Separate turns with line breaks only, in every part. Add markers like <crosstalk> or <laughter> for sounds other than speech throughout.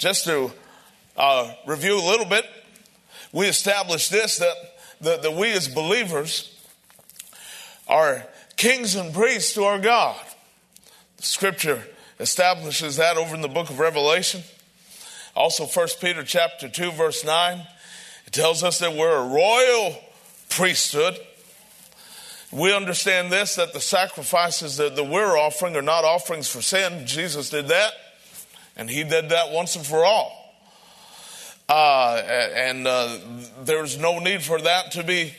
just to uh, review a little bit, we established this that, that, that we as believers are kings and priests to our God. The scripture establishes that over in the book of Revelation. Also, 1 Peter chapter 2, verse 9, it tells us that we're a royal priesthood. We understand this that the sacrifices that, that we're offering are not offerings for sin. Jesus did that, and He did that once and for all. Uh, and uh, there's no need for that to be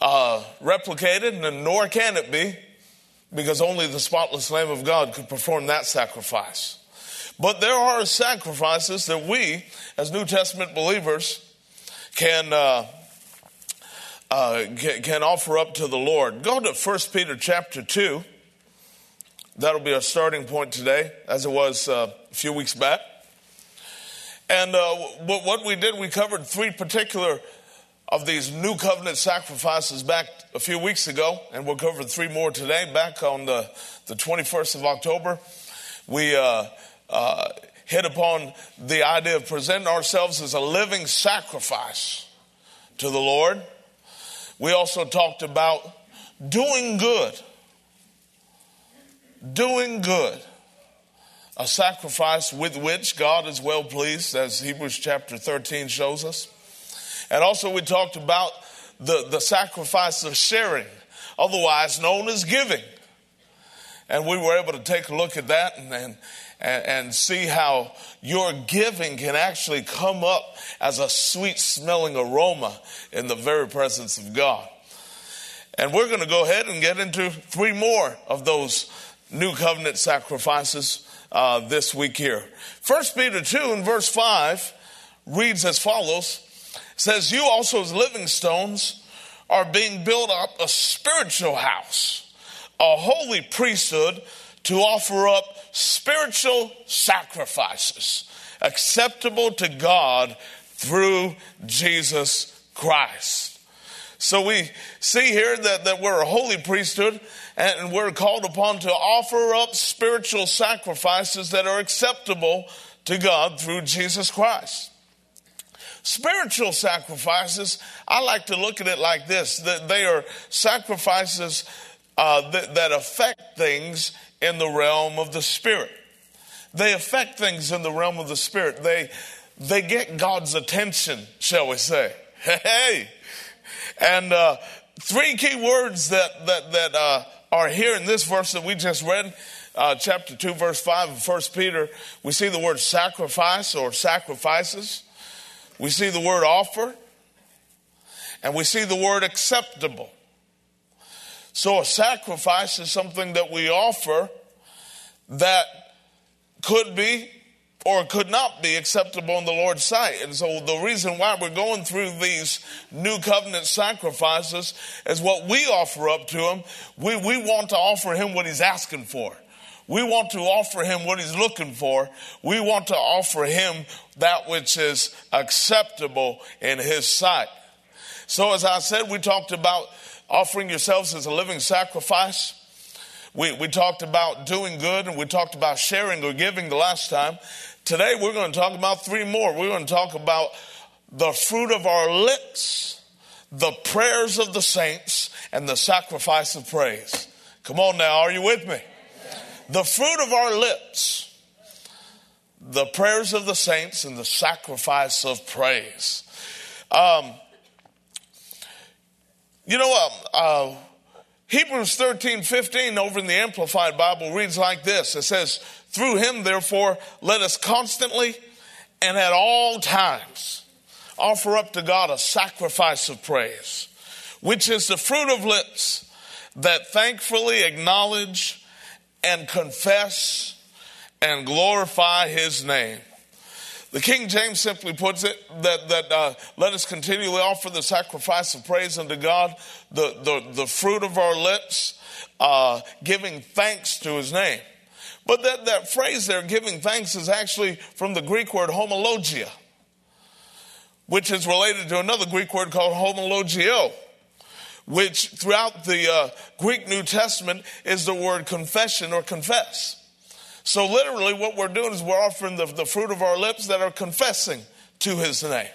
uh, replicated, and nor can it be, because only the spotless Lamb of God could perform that sacrifice. But there are sacrifices that we, as New Testament believers, can uh, uh, can, can offer up to the Lord. Go to 1 Peter chapter 2. That'll be our starting point today, as it was uh, a few weeks back. And uh, what we did, we covered three particular of these new covenant sacrifices back a few weeks ago, and we'll cover three more today. Back on the, the 21st of October, we uh, uh, hit upon the idea of presenting ourselves as a living sacrifice to the Lord. We also talked about doing good. Doing good. A sacrifice with which God is well pleased, as Hebrews chapter 13 shows us. And also, we talked about the, the sacrifice of sharing, otherwise known as giving. And we were able to take a look at that and, and, and see how your giving can actually come up as a sweet smelling aroma in the very presence of God. And we're going to go ahead and get into three more of those new covenant sacrifices uh, this week here. First Peter 2 and verse 5 reads as follows says, You also, as living stones, are being built up a spiritual house, a holy priesthood to offer up spiritual sacrifices acceptable to God through Jesus Christ. So we see here that, that we're a holy priesthood and we're called upon to offer up spiritual sacrifices that are acceptable to God through Jesus Christ. Spiritual sacrifices, I like to look at it like this that they are sacrifices uh, that, that affect things in the realm of the spirit. They affect things in the realm of the spirit. They, they get God's attention, shall we say. <laughs> Hey! And uh, three key words that, that, that uh, are here in this verse that we just read, uh, chapter 2, verse 5 of 1 Peter, we see the word sacrifice or sacrifices. We see the word offer and we see the word acceptable. So a sacrifice is something that we offer that could be or could not be acceptable in the Lord's sight. And so the reason why we're going through these new covenant sacrifices is what we offer up to him. We, we want to offer him what he's asking for. We want to offer him what he's looking for. We want to offer him that which is acceptable in his sight. So, as I said, we talked about offering yourselves as a living sacrifice. We, we talked about doing good and we talked about sharing or giving the last time. Today, we're going to talk about three more. We're going to talk about the fruit of our lips, the prayers of the saints, and the sacrifice of praise. Come on now, are you with me? the fruit of our lips, the prayers of the saints, and the sacrifice of praise. Um, you know what? Uh, Hebrews 13, 15 over in the Amplified Bible reads like this. It says, Through him, therefore, let us constantly and at all times offer up to God a sacrifice of praise, which is the fruit of lips that thankfully acknowledge and confess and glorify his name. The King James simply puts it that, that uh, let us continually offer the sacrifice of praise unto God, the, the, the fruit of our lips, uh, giving thanks to his name. But that, that phrase there, giving thanks, is actually from the Greek word homologia, which is related to another Greek word called homologeo which throughout the uh, Greek New Testament is the word confession or confess. So, literally, what we're doing is we're offering the, the fruit of our lips that are confessing to his name.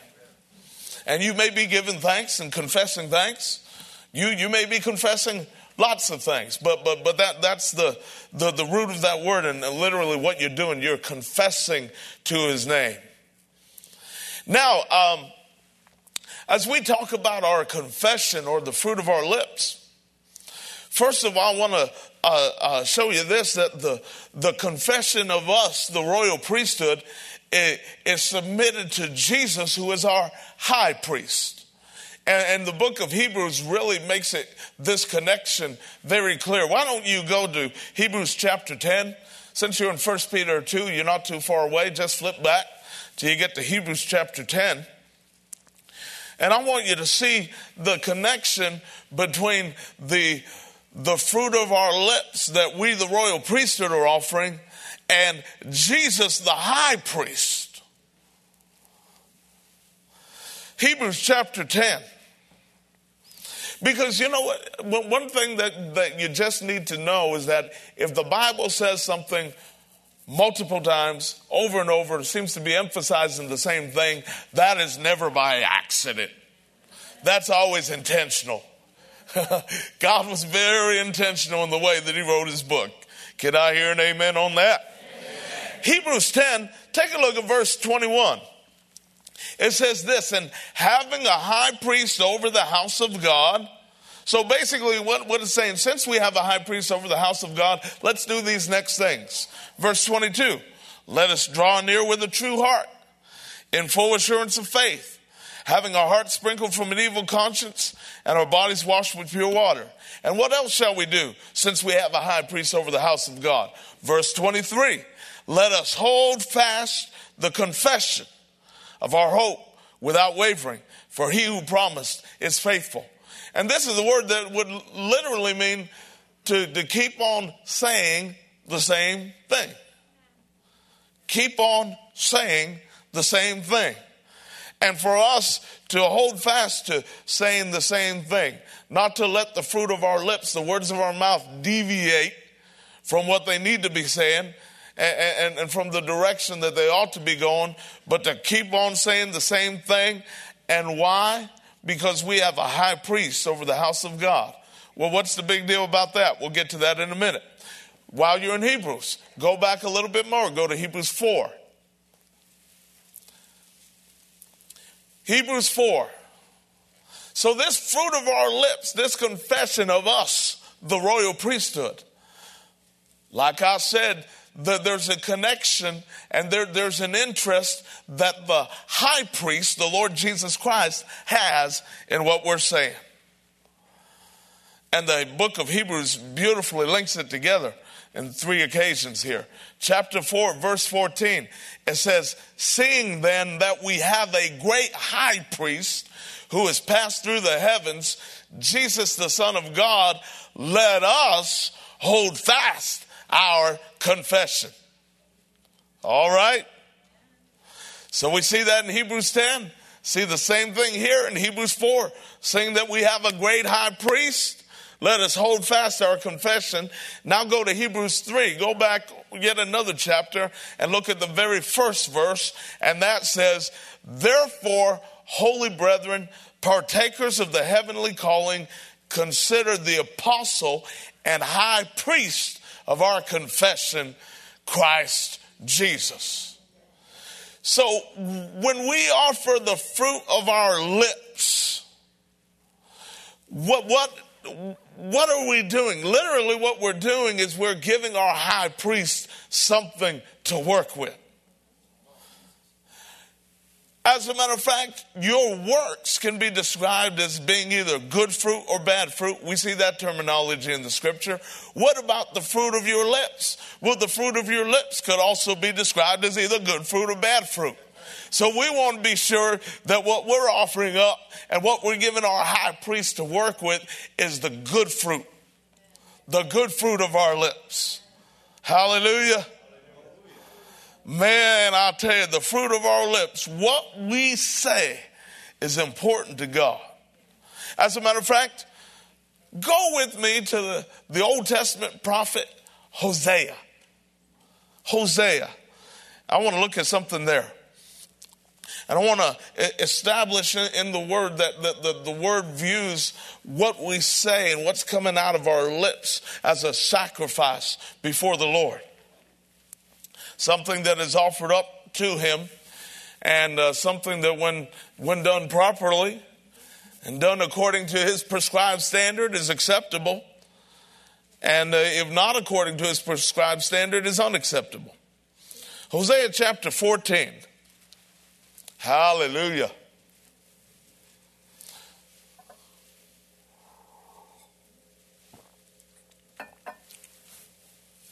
And you may be giving thanks and confessing thanks. You, you may be confessing lots of things, but, but, but that, that's the, the, the root of that word. And literally, what you're doing, you're confessing to his name. Now, um, as we talk about our confession or the fruit of our lips, first of all, I want to uh, uh, show you this that the, the confession of us, the royal priesthood, is submitted to Jesus, who is our high priest. And, and, the book of Hebrews really makes it this connection very clear. Why don't you go to Hebrews chapter 10? Since you're in 1 Peter 2, you're not too far away. Just flip back till you get to Hebrews chapter 10. And I want you to see the connection between the the fruit of our lips that we, the royal priesthood, are offering, and Jesus, the high priest. Hebrews chapter 10. Because you know what? One thing that, that you just need to know is that if the Bible says something multiple times, over and over, seems to be emphasizing the same thing, that is never by accident. That's always intentional. <laughs> God was very intentional in the way that he wrote his book. Can I hear an amen on that? Amen. Hebrews 10, take a look at verse 21. It says this, and having a high priest over the house of God. So basically, what, what it's saying, since we have a high priest over the house of God, let's do these next things. Verse 22 Let us draw near with a true heart, in full assurance of faith having our hearts sprinkled from an evil conscience and our bodies washed with pure water. And what else shall we do since we have a high priest over the house of God? Verse 23 Let us hold fast the confession of our hope without wavering, for he who promised is faithful. And this is the word that would literally mean to, to keep on saying the same thing. Keep on saying the same thing. And for us to hold fast to saying the same thing, not to let the fruit of our lips, the words of our mouth deviate from what they need to be saying and, and, and, from the direction that they ought to be going, but to keep on saying the same thing. And why? Because we have a high priest over the house of God. Well, what's the big deal about that? We'll get to that in a minute. While you're in Hebrews, go back a little bit more. Go to Hebrews 4. Hebrews 4. So, this fruit of our lips, this confession of us, the royal priesthood, like I said, the, there's a connection and there, there's an interest that the high priest, the Lord Jesus Christ, has in what we're saying. And the book of Hebrews beautifully links it together in three occasions here. Chapter 4, verse 14, it says, Seeing then that we have a great high priest who has passed through the heavens, Jesus the Son of God, let us hold fast our confession. All right? So we see that in Hebrews 10. See the same thing here in Hebrews 4, saying that we have a great high priest let us hold fast our confession. Now go to Hebrews 3. Go back yet another chapter and look at the very first verse. And that says, Therefore, holy brethren, partakers of the heavenly calling, consider the apostle and high priest of our confession, Christ Jesus. So when we offer the fruit of our lips, what, what what are we doing? Literally, what we're doing is we're giving our high priest something to work with. As a matter of fact, your works can be described as being either good fruit or bad fruit. We see that terminology in the scripture. What about the fruit of your lips? Well, the fruit of your lips could also be described as either good fruit or bad fruit. So we want to be sure that what we're offering up and what we're giving our high priest to work with is the good fruit, the good fruit of our lips. Hallelujah. Man, I tell you, the fruit of our lips, what we say is important to God. As a matter of fact, go with me to the, the Old Testament prophet Hosea. Hosea. I want to look at something there. And I want to establish in the word that the, the, the, word views what we say and what's coming out of our lips as a sacrifice before the Lord. Something that is offered up to Him, and uh, something that, when, when done properly and done according to His prescribed standard, is acceptable. And uh, if not according to His prescribed standard, is unacceptable. Hosea chapter 14. Hallelujah.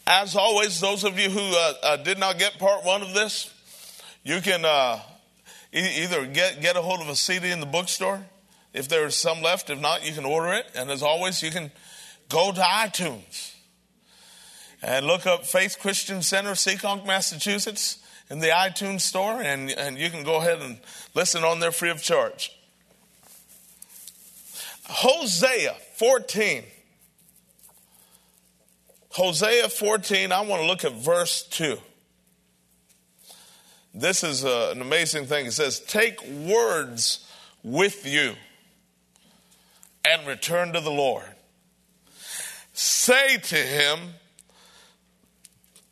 As always, those of you who uh, uh, did not get part one of this, you can uh, e- either get, get a hold of a CD in the bookstore if there's some left. If not, you can order it. And as always, you can go to iTunes and look up Faith Christian Center, Seekonk, Massachusetts in the iTunes store, and, and you can go ahead and listen on there free of charge. Hosea 14. Hosea 14, I want to look at verse 2. This is a, uh, an amazing thing. It says, Take words with you and return to the Lord. Say to him,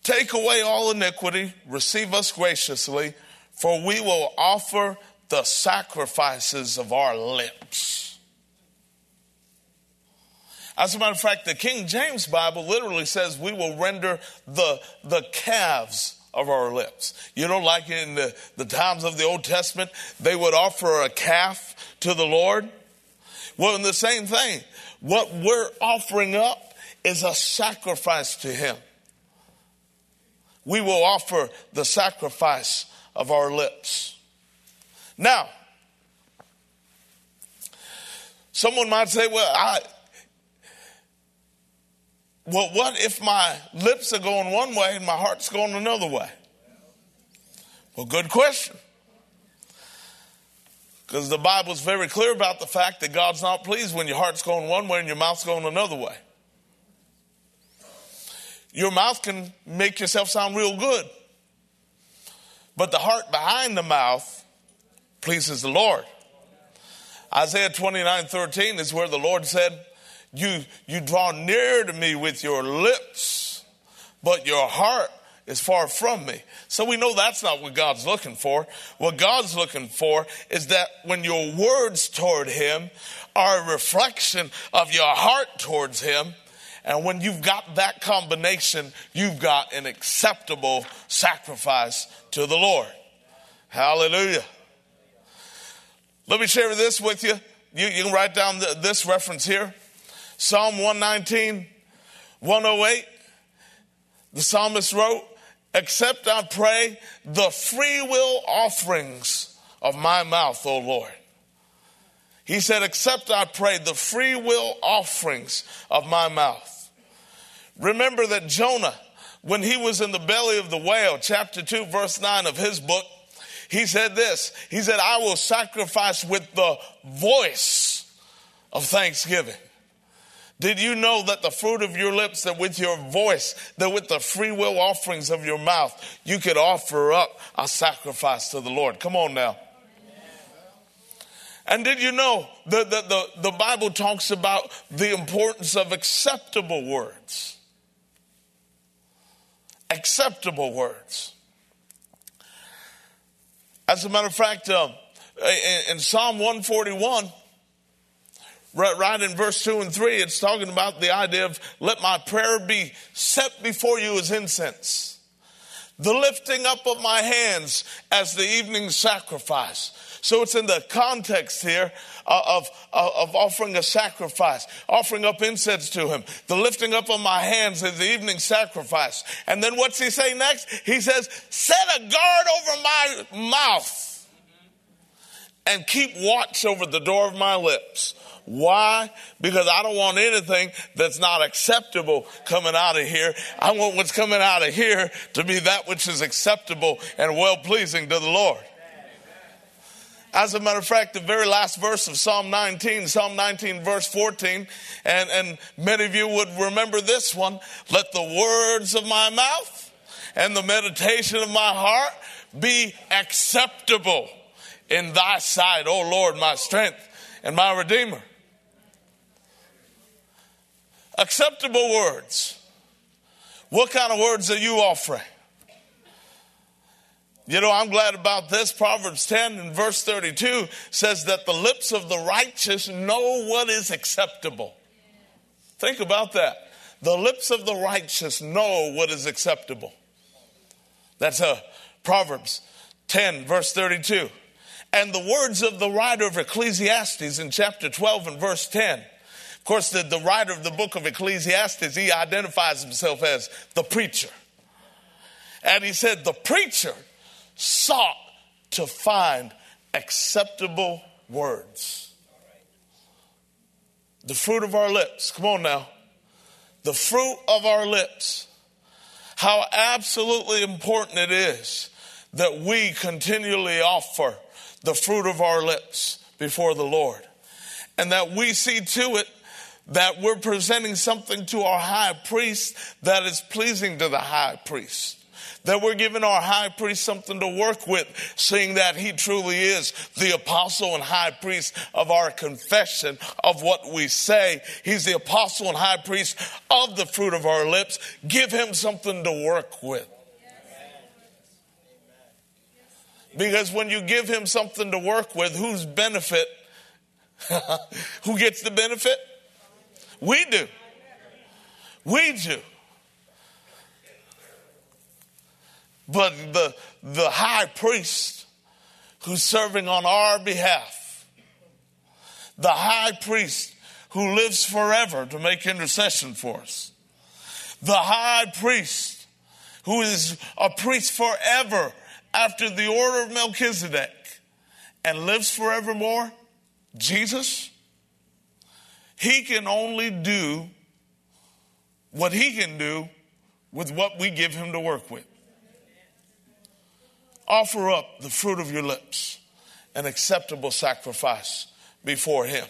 Take away all iniquity, receive us graciously, for we will offer the sacrifices of our lips. As a matter of fact, the King James Bible literally says we will render the, the calves of our lips. You know, like in the, the times of the Old Testament, they would offer a calf to the Lord. Well, in the same thing, what we're offering up is a sacrifice to Him we will offer the sacrifice of our lips. Now, someone might say, well, I, well, what if my lips are going one way and my heart's going another way? Well, good question. Because the Bible's very clear about the fact that God's not pleased when your heart's going one way and your mouth's going another way. Your mouth can make yourself sound real good. But the heart behind the mouth pleases the Lord. Isaiah 29 13 is where the Lord said, You, you draw near to me with your lips, but your heart is far from me. So we know that's not what God's looking for. What God's looking for is that when your words toward Him are a reflection of your heart towards Him, and when you've got that combination, you've got an acceptable sacrifice to the Lord. Hallelujah. Let me share this with you. You, you can write down the, this reference here Psalm 119, 108. The psalmist wrote, Accept, I pray, the free will offerings of my mouth, O Lord. He said, Accept, I pray, the free will offerings of my mouth. Remember that Jonah, when he was in the belly of the whale, chapter 2, verse 9 of his book, he said this He said, I will sacrifice with the voice of thanksgiving. Did you know that the fruit of your lips, that with your voice, that with the free will offerings of your mouth, you could offer up a sacrifice to the Lord? Come on now. And did you know that the, the, the Bible talks about the importance of acceptable words? acceptable words. As a matter of fact, uh, in, Psalm 141, right, in verse 2 and 3, it's talking about the idea of let my prayer be set before you as incense, the lifting up of my hands as the evening sacrifice. So it's in the context here uh, of, of, of offering a sacrifice, offering up incense to him, the lifting up of my hands as the evening sacrifice. And then what's he say next? He says, set a guard over my mouth and keep watch over the door of my lips. Why? Because I don't want anything that's not acceptable coming out of here. I want what's coming out of here to be that which is acceptable and well pleasing to the Lord. As a matter of fact, the very last verse of Psalm 19, Psalm 19, verse 14, and, and many of you would remember this one. Let the words of my mouth and the meditation of my heart be acceptable in thy sight, O Lord, my strength and my redeemer. Acceptable words. What kind of words are you offering? You know, I'm glad about this. Proverbs 10 and verse 32 says that the lips of the righteous know what is acceptable. Think about that. The lips of the righteous know what is acceptable. That's a uh, Proverbs 10, verse 32. And the words of the writer of Ecclesiastes in chapter 12 and verse 10. Of course, the, the writer of the book of Ecclesiastes, he identifies himself as the preacher. And he said, The preacher sought to find acceptable words. The fruit of our lips. Come on now. The fruit of our lips. How absolutely important it is that we continually offer the fruit of our lips before the Lord. And that we see to it that we're presenting something to our high priest that is pleasing to the high priest that we're giving our high priest something to work with, seeing that he truly is the apostle and high priest of our confession of what we say. He's the apostle and high priest of the fruit of our lips. Give him something to work with. Because when you give him something to work with, whose benefit? <laughs> Who gets the benefit? We do. We do. but the, the high priest who's serving on our behalf, the high priest who lives forever to make intercession for us, the high priest who is a priest forever after the order of Melchizedek and lives forevermore, Jesus, he can only do what he can do with what we give him to work with offer up the fruit of your lips, an acceptable sacrifice before Him.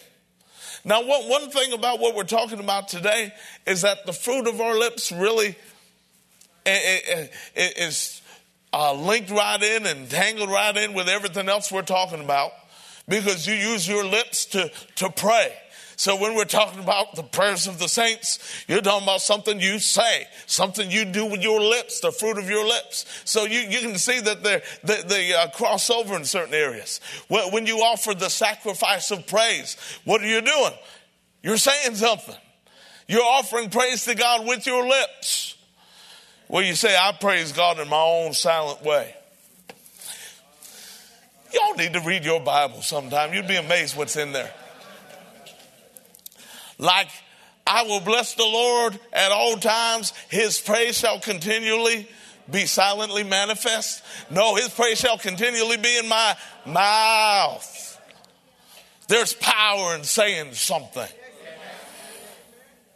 Now, what, one thing about what we're talking about today is that the fruit of our lips really is uh, linked right in and tangled right in with everything else we're talking about because you use your lips to, to pray. So when we're talking about the prayers of the saints, you're talking about something you say, something you do with your lips, the fruit of your lips. So you, you can see that they, they uh, cross over in certain areas. When, when you offer the sacrifice of praise, what are you doing? You're saying something. You're offering praise to God with your lips. Well, you say, I praise God in my own silent way. Y'all need to read your Bible sometime. You'd be amazed what's in there like I will bless the Lord at all times. His praise shall continually be silently manifest. No, his praise shall continually be in my mouth. There's power in saying something.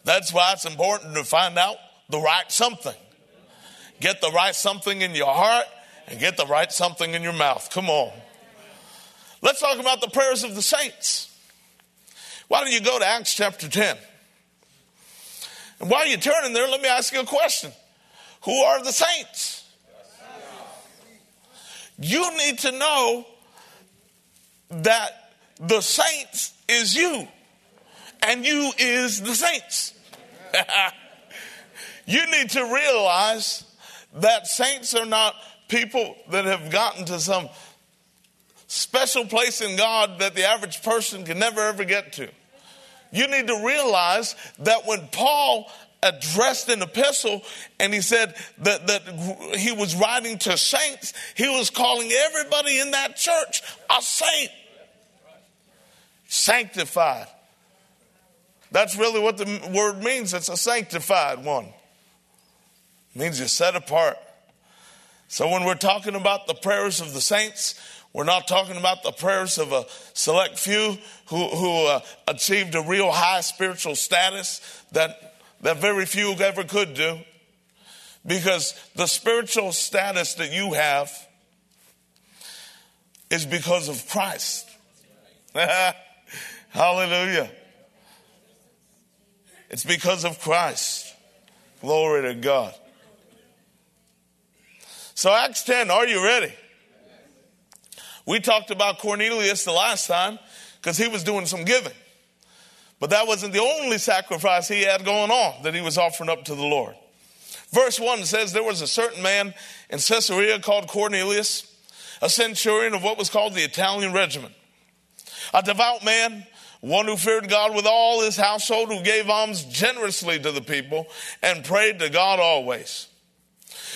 That's why it's important to find out the right something. Get the right something in your heart and get the right something in your mouth. Come on. Let's talk about the prayers of the saints. Why don't you go to Acts chapter 10? And while you're turning there, let me ask you a question Who are the saints? You need to know that the saints is you, and you is the saints. <laughs> you need to realize that saints are not people that have gotten to some special place in God that the average person can never ever get to. You need to realize that when Paul addressed an epistle and he said that, that he was writing to saints, he was calling everybody in that church a saint. Sanctified. That's really what the word means. It's a sanctified one. It means you're set apart. So when we're talking about the prayers of the saints, we're not talking about the prayers of a select few who, who uh, achieved a real high spiritual status that, that very few ever could do. Because the spiritual status that you have is because of Christ. <laughs> Hallelujah. It's because of Christ. Glory to God. So, Acts 10, are you ready? We talked about Cornelius the last time because he was doing some giving. But that wasn't the only sacrifice he had going on that he was offering up to the Lord. Verse 1 says there was a certain man in Caesarea called Cornelius, a centurion of what was called the Italian regiment, a devout man, one who feared God with all his household, who gave alms generously to the people and prayed to God always.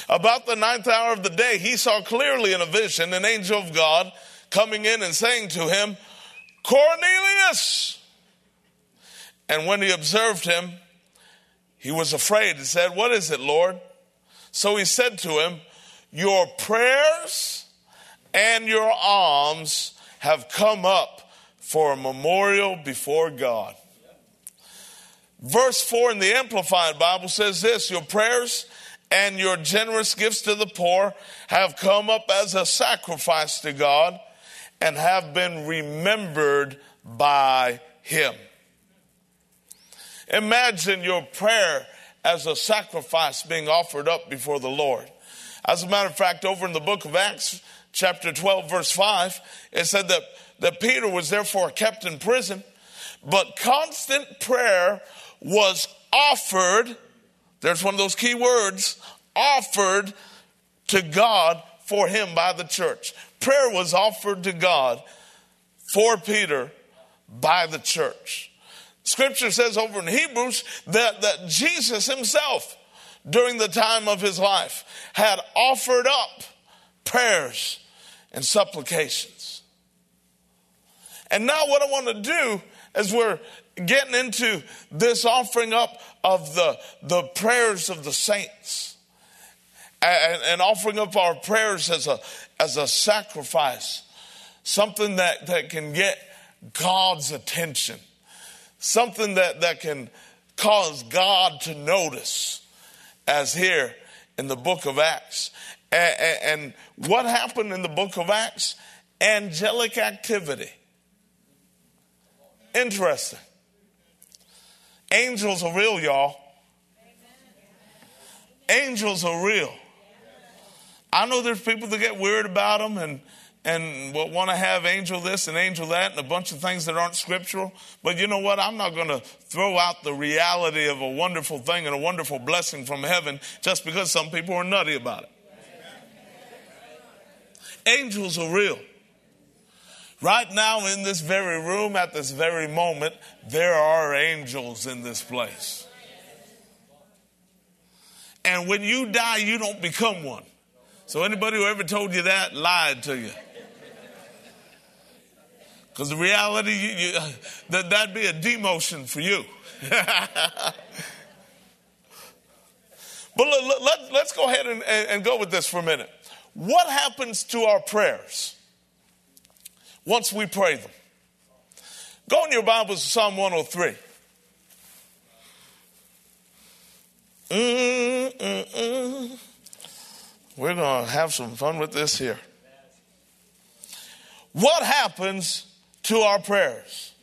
About the ninth hour of the day, he saw clearly in a vision an angel of God coming in and saying to him, Cornelius! And when he observed him, he was afraid and said, What is it, Lord? So he said to him, Your prayers and your alms have come up for a memorial before God. Verse 4 in the Amplified Bible says this Your prayers and your generous gifts to the poor have come up as a sacrifice to God and have been remembered by Him. Imagine your prayer as a sacrifice being offered up before the Lord. As a matter of fact, over in the book of Acts, chapter 12, verse 5, it said that, that Peter was therefore kept in prison, but constant prayer was offered. There's one of those key words offered to God for him by the church. Prayer was offered to God for Peter by the church. Scripture says over in Hebrews that, that Jesus himself, during the time of his life, had offered up prayers and supplications. And now, what I want to do as we're getting into this offering up of the, the prayers of the saints and, and offering up our prayers as a, as a sacrifice, something that, that can get God's attention something that, that can cause God to notice, as here in the book of Acts. And, and, what happened in the book of Acts? Angelic activity. Interesting. Angels are real, y'all. Angels are real. I know there's people that get weird about them and and want to have angel this and angel that and a bunch of things that aren't scriptural. But you know what? I'm not going to throw out the reality of a wonderful thing and a wonderful blessing from heaven just because some people are nutty about it. Angels are real. Right now, in this very room, at this very moment, there are angels in this place. And when you die, you don't become one. So, anybody who ever told you that lied to you. Because the reality, you, you, that, that'd be a demotion for you. <laughs> but let, let, let's go ahead and, and go with this for a minute. What happens to our prayers once we pray them? Go in your Bibles to Psalm 103. Mm-mm-mm. We're going to have some fun with this here. What happens to our prayers.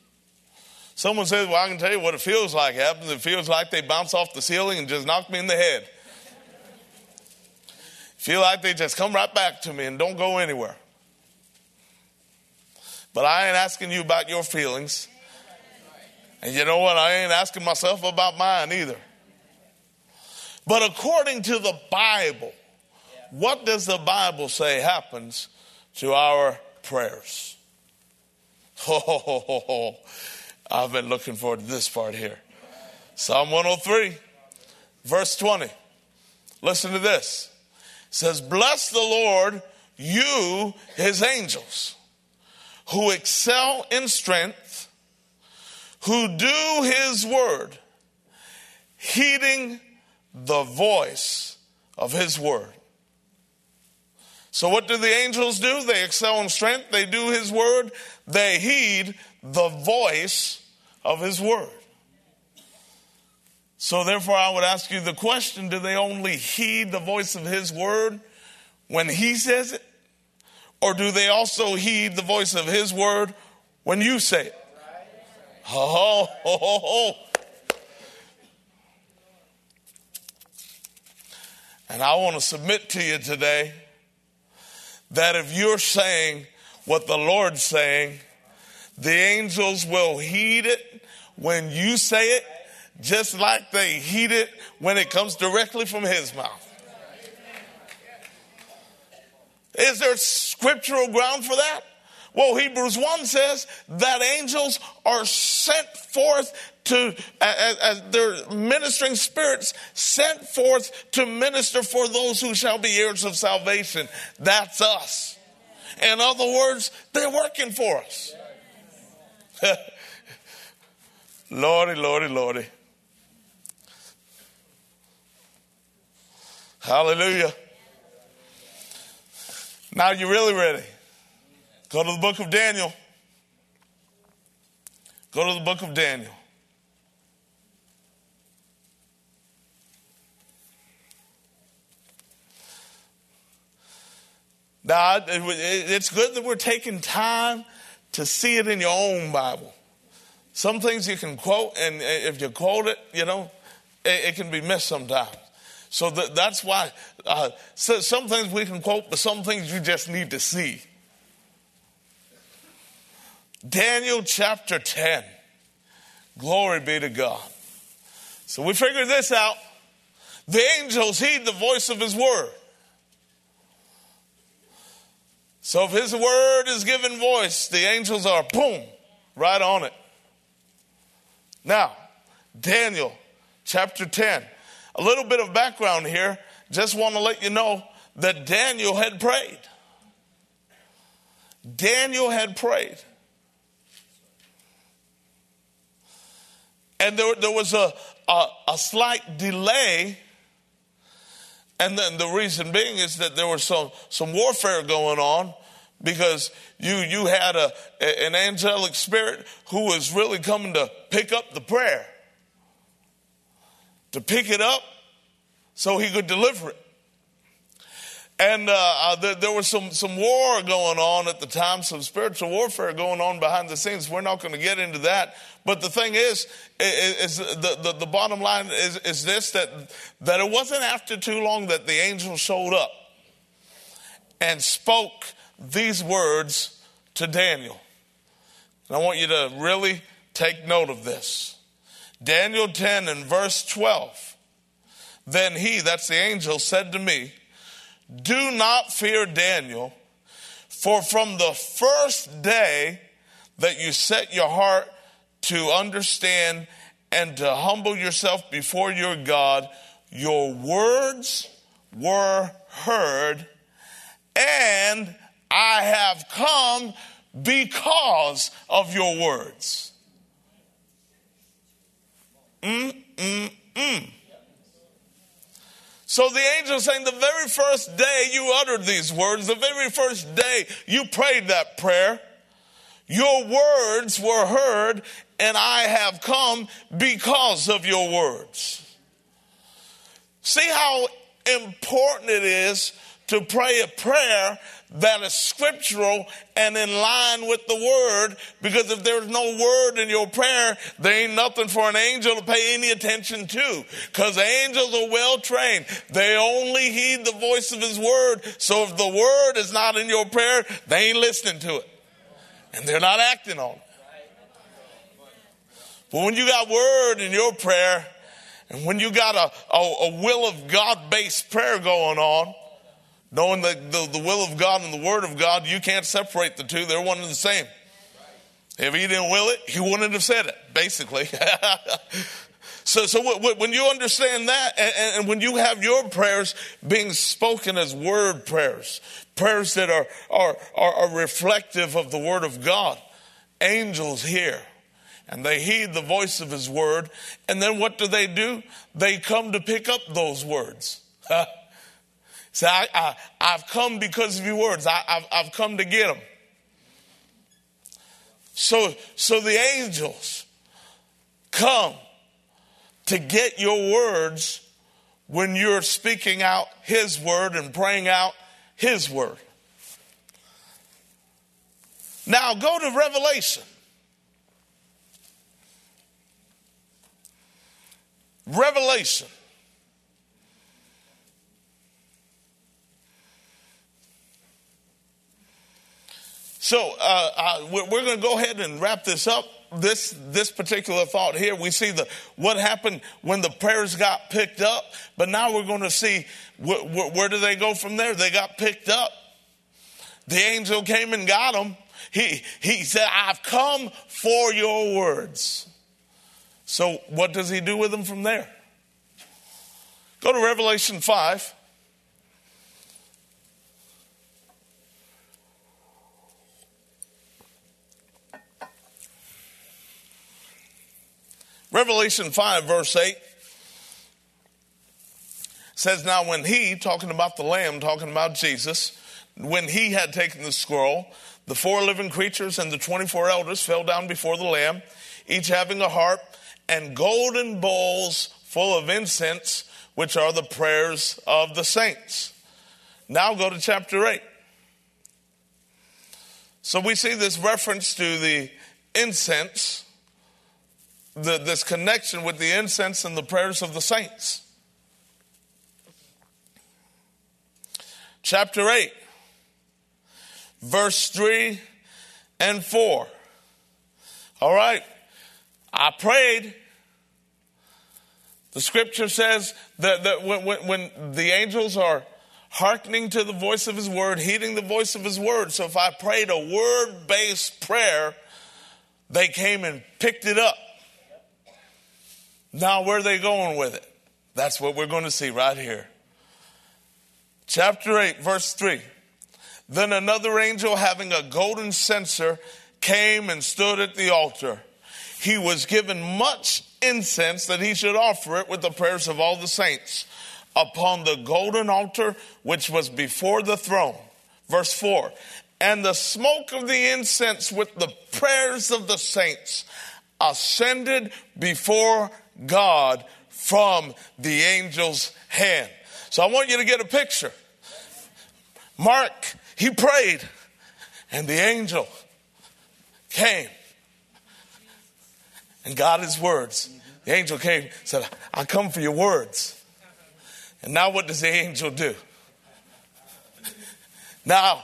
Someone says, Well, I can tell you what it feels like. It happens, it feels like they bounce off the ceiling and just knock me in the head. Feel like they just come right back to me and don't go anywhere. But I ain't asking you about your feelings. And you know what? I ain't asking myself about mine either. But according to the Bible, what does the Bible say happens to our prayers? <laughs> Oh, I've been looking forward to this part here. Psalm 103, verse 20. Listen to this. It says, Bless the Lord, you, his angels, who excel in strength, who do his word, heeding the voice of his word. So, what do the angels do? They excel in strength, they do his word, they heed the voice of his word. So, therefore, I would ask you the question do they only heed the voice of his word when he says it? Or do they also heed the voice of his word when you say it? Oh, <laughs> oh. And I want to submit to you today that if you're saying what the Lord's saying, the angels will heed it when you say it, just like they heed it when it comes directly from His mouth. Is there scriptural ground for that? Well, Hebrews 1 says that angels are sent forth to, as, as their ministering spirits, sent forth to minister for those who shall be heirs of salvation. That's us. In other words, they're working for us. <laughs> lordy, lordy, lordy. Hallelujah. Now you're really ready? Go to the book of Daniel. Go to the book of Daniel. Now, it's good that we're taking time to see it in your own Bible. Some things you can quote, and if you quote it, you know, it, can be missed sometimes. So that, that's why uh, so some things we can quote, but some things you just need to see. Daniel chapter 10. Glory be to God. So we figured this out. The angels heed the voice of his word. So if his word is given voice, the angels are boom, right on it. Now, Daniel chapter 10. A little bit of background here. Just want to let you know that Daniel had prayed. Daniel had prayed. And there, there was a, a, a slight delay. And then the reason being is that there was some, some warfare going on because you, you had a, an angelic spirit who was really coming to pick up the prayer, to pick it up so he could deliver it. And uh, uh, there, there, was some, some war going on at the time, some spiritual warfare going on behind the scenes. We're not going to get into that. But the thing is, is, is the, the, the, bottom line is, is this that, that it wasn't after too long that the angel showed up and spoke these words to Daniel. And I want you to really take note of this. Daniel 10 and verse 12. Then he, that's the angel, said to me, do not fear Daniel, for from the first day that you set your heart to understand and to humble yourself before your God, your words were heard, and I have come because of your words. Mm, mm, mm. So the angel saying, the very first day you uttered these words, the very first day you prayed that prayer, your words were heard, and I have come because of your words. See how important it is to pray a prayer that is scriptural and in line with the word because if there's no word in your prayer there ain't nothing for an angel to pay any attention to. Because angels are well trained. They only heed the voice of his word. So if the word is not in your prayer they ain't listening to it. And they're not acting on it. But when you got word in your prayer and when you got a, a, a will of god based prayer going on Knowing the, the, the, will of God and the word of God, you can't separate the two. They're one and the same. If he didn't will it, he wouldn't have said it, basically. <laughs> so, so when you understand that, and, and when you have your prayers being spoken as word prayers, prayers that are, are, are, are reflective of the word of God, angels hear and they heed the voice of his word. And then what do they do? They come to pick up those words. <laughs> Say, I, I, have come because of your words. I, have I've come to get them. So, so the angels come to get your words when you're speaking out His word and praying out His word. Now go to Revelation. Revelation. So uh, uh, we're, going to go ahead and wrap this up. This this particular thought here, we see the what happened when the prayers got picked up, but now we're going to see wh- wh- where do they go from there? They got picked up. The angel came and got them. He he said, "I've come for your words." So what does he do with them from there? Go to Revelation five. Revelation 5, verse 8 says, Now when he, talking about the Lamb, talking about Jesus, when he had taken the scroll, the four living creatures and the 24 elders fell down before the Lamb, each having a harp and golden bowls full of incense, which are the prayers of the saints. Now go to chapter 8. So we see this reference to the incense the, this connection with the incense and the prayers of the saints. Chapter 8, verse 3 and 4. All right, I prayed. The scripture says that, that when, when, the angels are hearkening to the voice of his word, heeding the voice of his word. So if I prayed a word based prayer, they came and picked it up. Now, where are they going with it? That's what we're going to see right here. Chapter 8, verse 3. Then another angel, having a golden censer, came and stood at the altar. He was given much incense that he should offer it with the prayers of all the saints upon the golden altar which was before the throne. Verse 4 And the smoke of the incense with the prayers of the saints ascended before God from the angel's hand. So I want you to get a picture. Mark, he prayed, and the angel came and got his words. The angel came, said, I come for your words. And now what does the angel do? Now,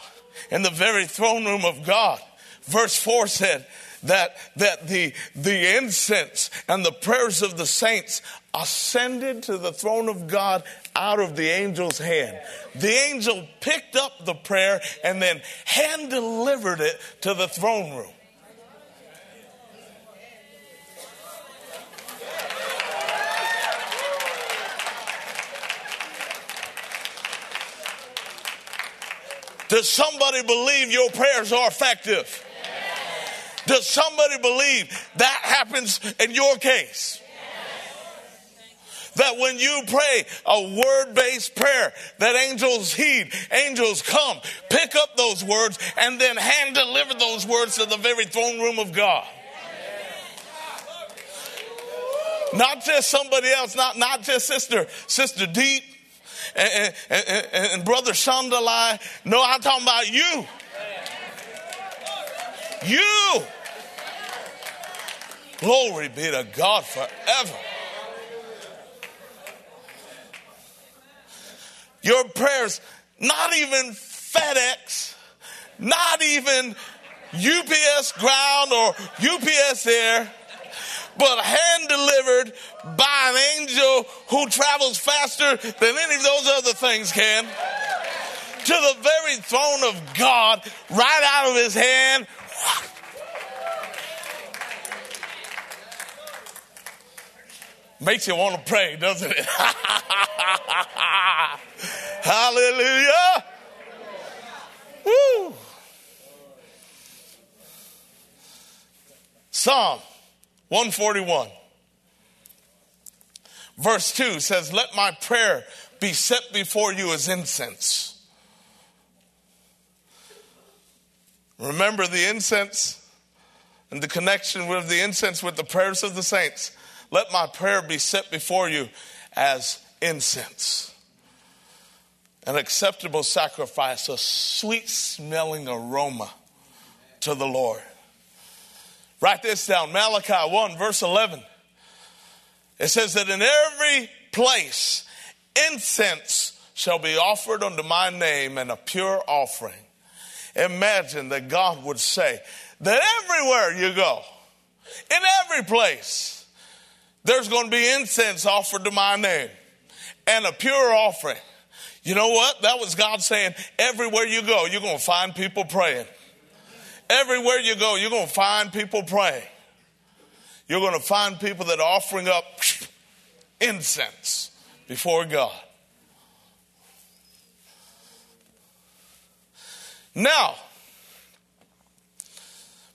in the very throne room of God, verse 4 said, that, that the, the incense and the prayers of the saints ascended to the throne of God out of the angel's hand. The angel picked up the prayer and then hand delivered it to the throne room. Does somebody believe your prayers are effective? Does somebody believe that happens in your case? that when you pray a word based prayer, that angels heed, angels come, pick up those words, and then hand deliver those words to the very throne room of God. Not just somebody else, not, not just sister, sister Deep and, and, and, and brother Shandalai. No, I'm talking about you. You. Glory be to God forever. Your prayers, not even FedEx, not even UPS ground or UPS air, but hand delivered by an angel who travels faster than any of those other things can to the very throne of God, right out of his hand. Makes you want to pray, doesn't it? <laughs> Hallelujah. Woo. Psalm 141, verse 2 says, Let my prayer be set before you as incense. Remember the incense and the connection with the incense with the prayers of the saints. Let my prayer be set before you as incense, an acceptable sacrifice, a sweet smelling aroma to the Lord. Write this down Malachi 1, verse 11. It says that in every place incense shall be offered unto my name and a pure offering. imagine that God would say that everywhere you go, in every place, there's going to be incense offered to my name and a pure offering. You know what? That was God saying, everywhere you go, you're going to find people praying. Everywhere you go, you're going to find people praying. You're going to find people that are offering up <sniffs> incense before God. Now,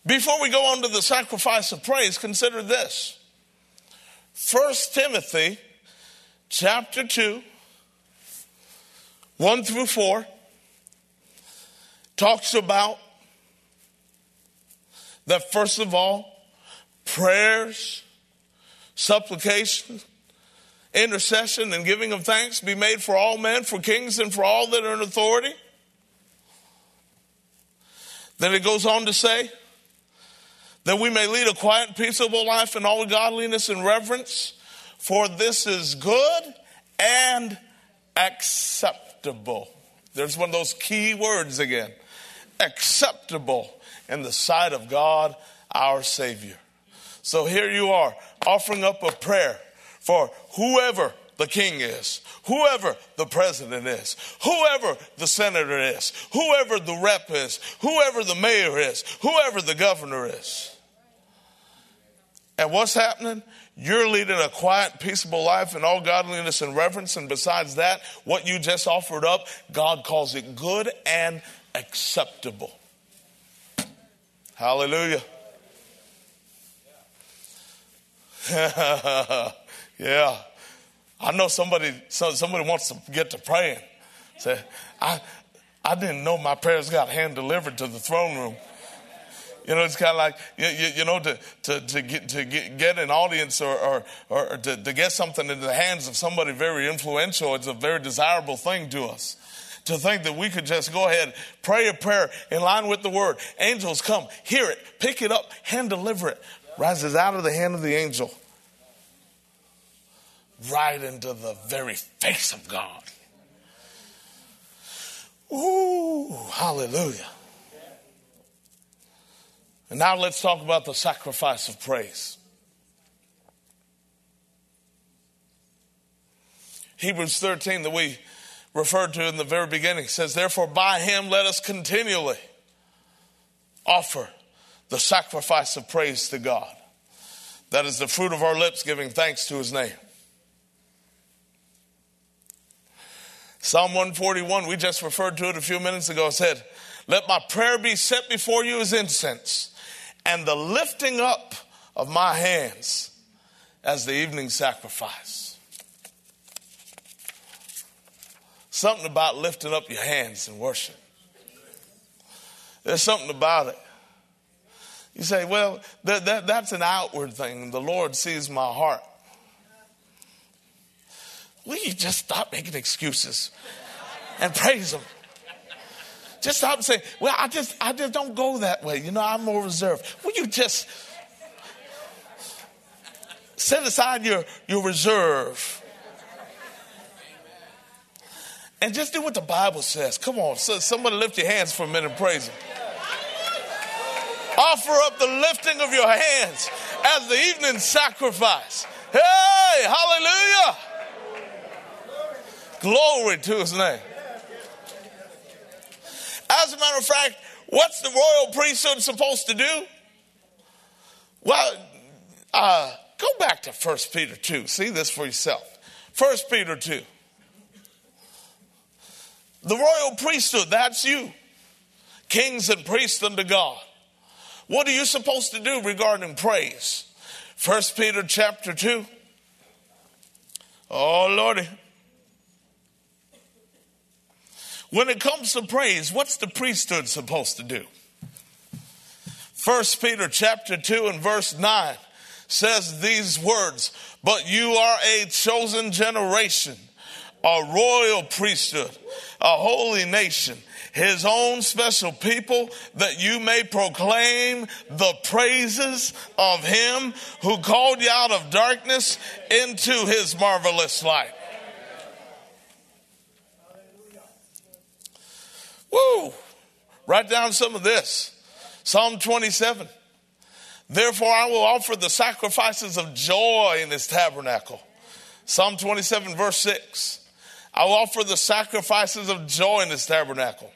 before we go on to the sacrifice of praise, consider this. 1 Timothy chapter 2, 1 through 4, talks about that first of all, prayers, supplication, intercession, and giving of thanks be made for all men, for kings, and for all that are in authority. Then it goes on to say, that we may lead a quiet, peaceable life in all godliness and reverence, for this is good and acceptable. There's one of those key words again acceptable in the sight of God our Savior. So here you are offering up a prayer for whoever the king is, whoever the president is, whoever the senator is, whoever the rep is, whoever the mayor is, whoever the governor is. And what's happening? You're leading a quiet, peaceable life in all godliness and reverence. And besides that, what you just offered up, God calls it good and acceptable. Hallelujah. <laughs> yeah. I know somebody, somebody wants to get to praying. Say, I, I didn't know my prayers got hand delivered to the throne room. You know, it's kind of like, you, you, you, know, to, to, to, get, to get, get an audience or, or, or to, to get something into the hands of somebody very influential, it's a very desirable thing to us. To think that we could just go ahead, pray a prayer in line with the word. Angels come, hear it, pick it up, hand deliver it, rises out of the hand of the angel right into the very face of God. Ooh, hallelujah. And now let's talk about the sacrifice of praise. Hebrews 13, that we referred to in the very beginning, says, Therefore, by him let us continually offer the sacrifice of praise to God. That is the fruit of our lips, giving thanks to his name. Psalm 141, we just referred to it a few minutes ago, said, Let my prayer be set before you as incense, and the lifting up of my hands as the evening sacrifice. Something about lifting up your hands in worship. There's something about it. You say, well, that, that, that's an outward thing. The Lord sees my heart. Will you just stop making excuses and praise Him? Just stop saying, well, I just, I just don't go that way. You know, I'm more reserved. Will you just set aside your, your reserve and just do what the Bible says? Come on, so somebody lift your hands for a minute and praise Him. Offer up the lifting of your hands as the evening sacrifice. Hey, hallelujah. Glory to his name. As a matter of fact, what's the royal priesthood supposed to do? Well, uh, go back to 1 Peter 2. See this for yourself. 1 Peter 2. The royal priesthood, that's you. Kings and priests unto God. What are you supposed to do regarding praise? 1 Peter chapter 2. Oh, Lordy. When it comes to praise, what's the priesthood supposed to do? First Peter chapter 2 and verse 9 says these words, but you are a chosen generation, a royal priesthood, a holy nation, his own special people, that you may proclaim the praises of him who called you out of darkness into his marvelous light. Woo! Write down some of this. Psalm 27. Therefore, I will offer the sacrifices of joy in his tabernacle. Psalm 27, verse 6. I will offer the sacrifices of joy in his tabernacle.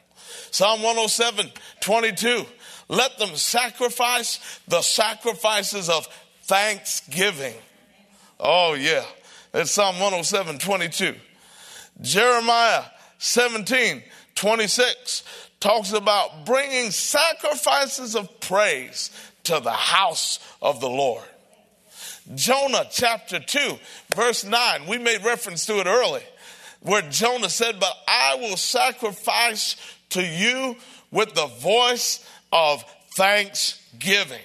Psalm 107, 22. Let them sacrifice the sacrifices of thanksgiving. Oh, yeah. That's Psalm 107, 22. Jeremiah 17, 26 talks about bringing sacrifices of praise to the house of the Lord. Jonah chapter 2, verse 9, we made reference to it early, where Jonah said, But I will sacrifice to you with the voice of thanksgiving.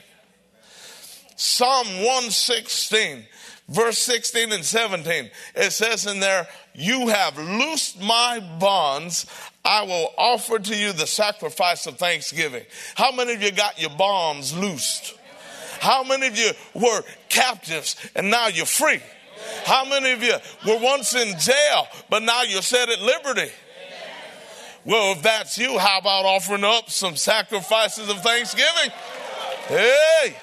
Psalm 116, verse 16 and 17, it says in there, You have loosed my bonds. I will offer to you the sacrifice of thanksgiving. How many of you got your bonds loosed? How many of you were captives and now you're free? How many of you were once in jail, but now you're set at liberty? Well, if that's you, how about offering up some sacrifices of thanksgiving? Hey!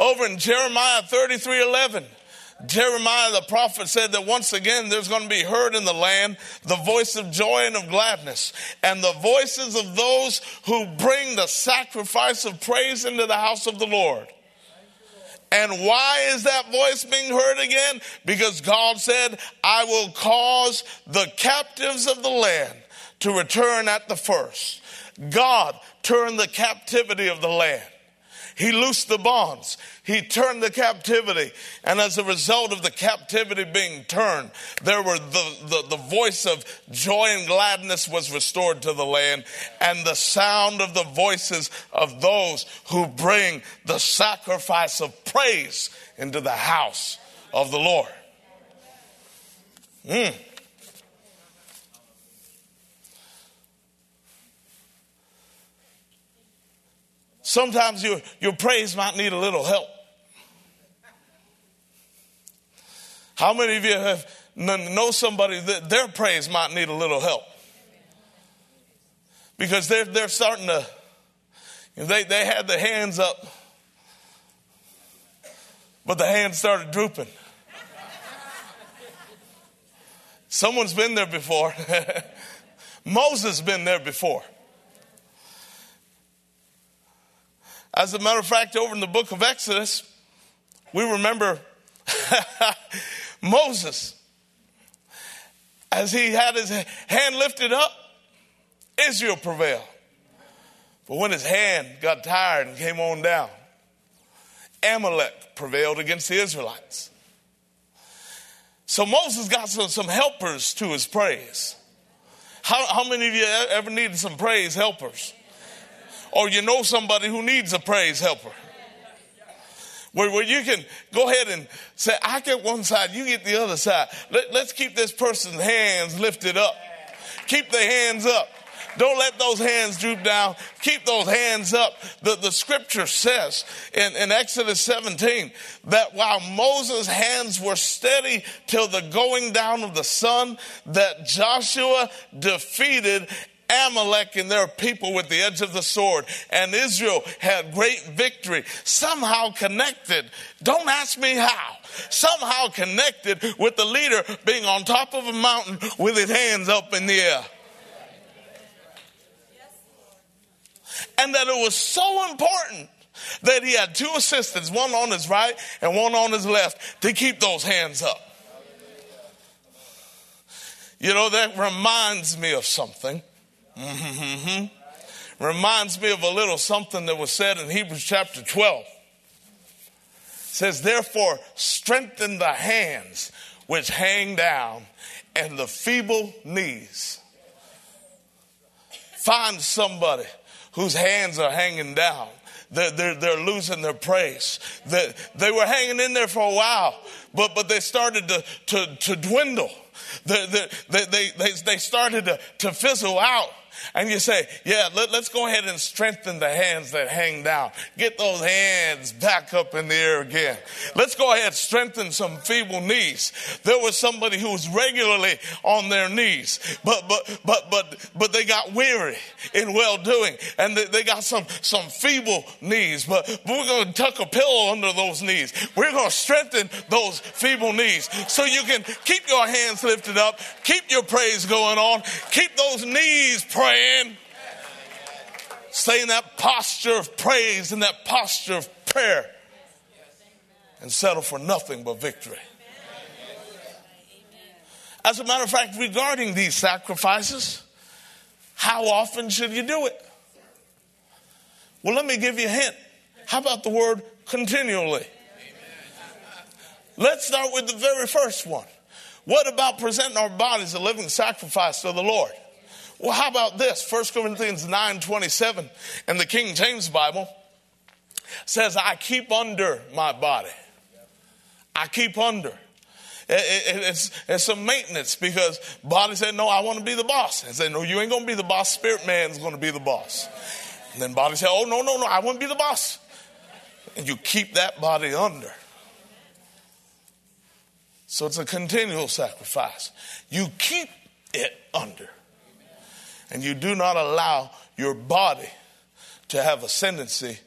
Over in Jeremiah 33 11. Jeremiah the prophet said that once again there's going to be heard in the land the voice of joy and of gladness, and the voices of those who bring the sacrifice of praise into the house of the Lord. And why is that voice being heard again? Because God said, I will cause the captives of the land to return at the first. God turned the captivity of the land. He loosed the bonds. He turned the captivity. And as a result of the captivity being turned, there were the, the, the, voice of joy and gladness was restored to the land and the sound of the voices of those who bring the sacrifice of praise into the house of the Lord. Mm. Sometimes your, your praise might need a little help. How many of you have know somebody that their praise might need a little help? Because they're, they're starting to, they, they had the hands up, but the hands started drooping. Someone's been there before. <laughs> Moses been there before. As a matter of fact, over in the book of Exodus, we remember <laughs> Moses as he had his hand lifted up, Israel prevailed. But when his hand got tired and came on down, Amalek prevailed against the Israelites. So Moses got some, some helpers to his praise. How, how many of you ever needed some praise helpers? Or you know somebody who needs a praise helper. Where, where you can go ahead and say, I get one side, you get the other side. Let, let's keep this person's hands lifted up. Keep their hands up. Don't let those hands droop down. Keep those hands up. The, the scripture says in, in Exodus 17 that while Moses' hands were steady till the going down of the sun, that Joshua defeated Amalek and their people with the edge of the sword, and Israel had great victory. Somehow connected. Don't ask me how. Somehow connected with the leader being on top of a mountain with his hands up in the air. And that it was so important that he had two assistants, one on his right and one on his left, to keep those hands up. You know, that reminds me of something. Mm-hmm. Reminds me of a little something that was said in Hebrews chapter 12. It says, Therefore, strengthen the hands which hang down and the feeble knees. Find somebody whose hands are hanging down. They're, they're, they're losing their praise. They, they were hanging in there for a while, but, but they started to, to, to dwindle. They, they, they, started to, to fizzle out And you say, yeah, let, us go ahead and strengthen the hands that hang down. Get those hands back up in the air again. Let's go ahead and strengthen some feeble knees. There was somebody who was regularly on their knees, but, but, but, but, but they got weary in well doing and they, they got some, some feeble knees, but, but we're going to tuck a pillow under those knees. We're going to strengthen those feeble knees so you can keep your hands lifted up, keep your praise going on, keep those knees praying praying. Stay in that posture of praise and that posture of prayer and settle for nothing but victory. As a matter of fact, regarding these sacrifices, how often should you do it? Well, let me give you a hint. How about the word continually? Let's start with the very first one. What about presenting our bodies a living sacrifice to the Lord? Well, how about this? 1 Corinthians 9 27 in the King James Bible says, I keep under my body. I keep under. it's, it's some maintenance because body said, No, I want to be the boss. And said, No, you ain't going to be the boss. Spirit man's going to be the boss. And then body said, Oh, no, no, no, I want to be the boss. And you keep that body under. So it's a continual sacrifice. You keep it under and you do not allow your body to have ascendancy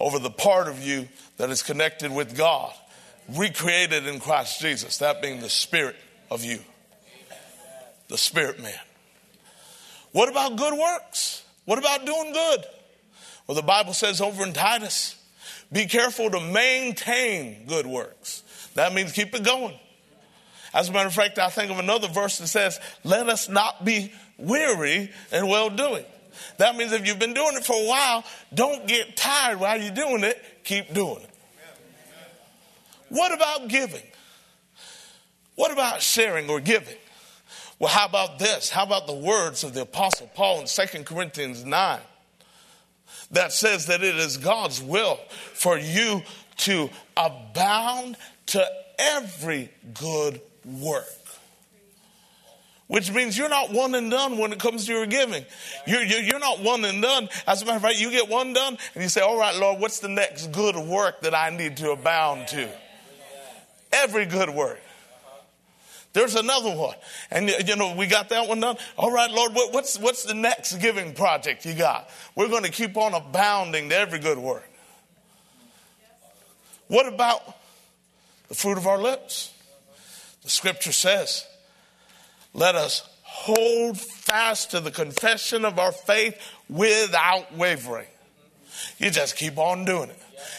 over the part of you that is connected with God, recreated in Christ Jesus, that being the spirit of you, the spirit man. What about good works? What about doing good? Well, the Bible says over in Titus, be careful to maintain good works. That means keep it going. As a matter of fact, I think of another verse that says, let us not be weary and well doing. That means if you've been doing it for a while, don't get tired while you're doing it. Keep doing it. What about giving? What about sharing or giving? Well, how about this? How about the words of the Apostle Paul in 2 Corinthians 9 that says that it is God's will for you to abound to every good work which means you're not one and done when it comes to your giving. You're, you're, not one and done. As a matter of fact, you get one done and you say, All right, Lord, what's the next good work that I need to abound to? Every good work. There's another one. And, you know, we got that one done. All right, Lord, what's, what's the next giving project you got? We're going to keep on abounding to every good work. What about the fruit of our lips? The scripture says, let us hold fast to the confession of our faith without wavering. You just keep on doing it.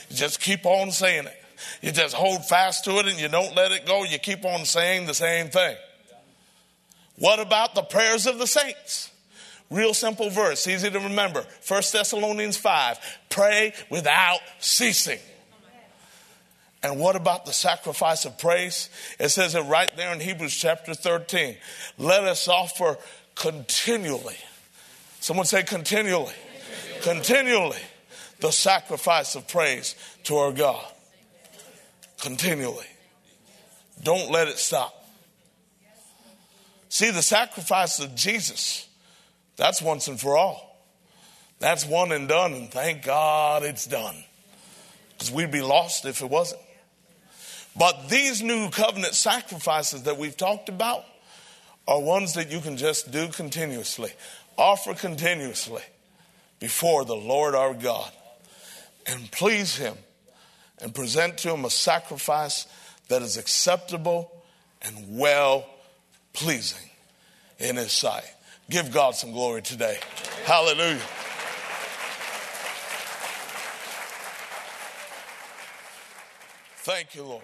You just keep on saying it. You just hold fast to it and you don't let it go. You keep on saying the same thing. What about the prayers of the saints? Real simple verse, easy to remember. 1 Thessalonians 5 pray without ceasing. And what about the sacrifice of praise? It says it right there in Hebrews chapter 13. Let us offer continually. Someone say continually. Continually the sacrifice of praise to our God. Continually. Don't let it stop. See, the sacrifice of Jesus, that's once and for all. That's one and done, and thank God it's done. Because we'd be lost if it wasn't. But these new covenant sacrifices that we've talked about are ones that you can just do continuously, offer continuously before the Lord our God and please Him and present to Him a sacrifice that is acceptable and well pleasing in His sight. Give God some glory today. Hallelujah. Thank you, Lord.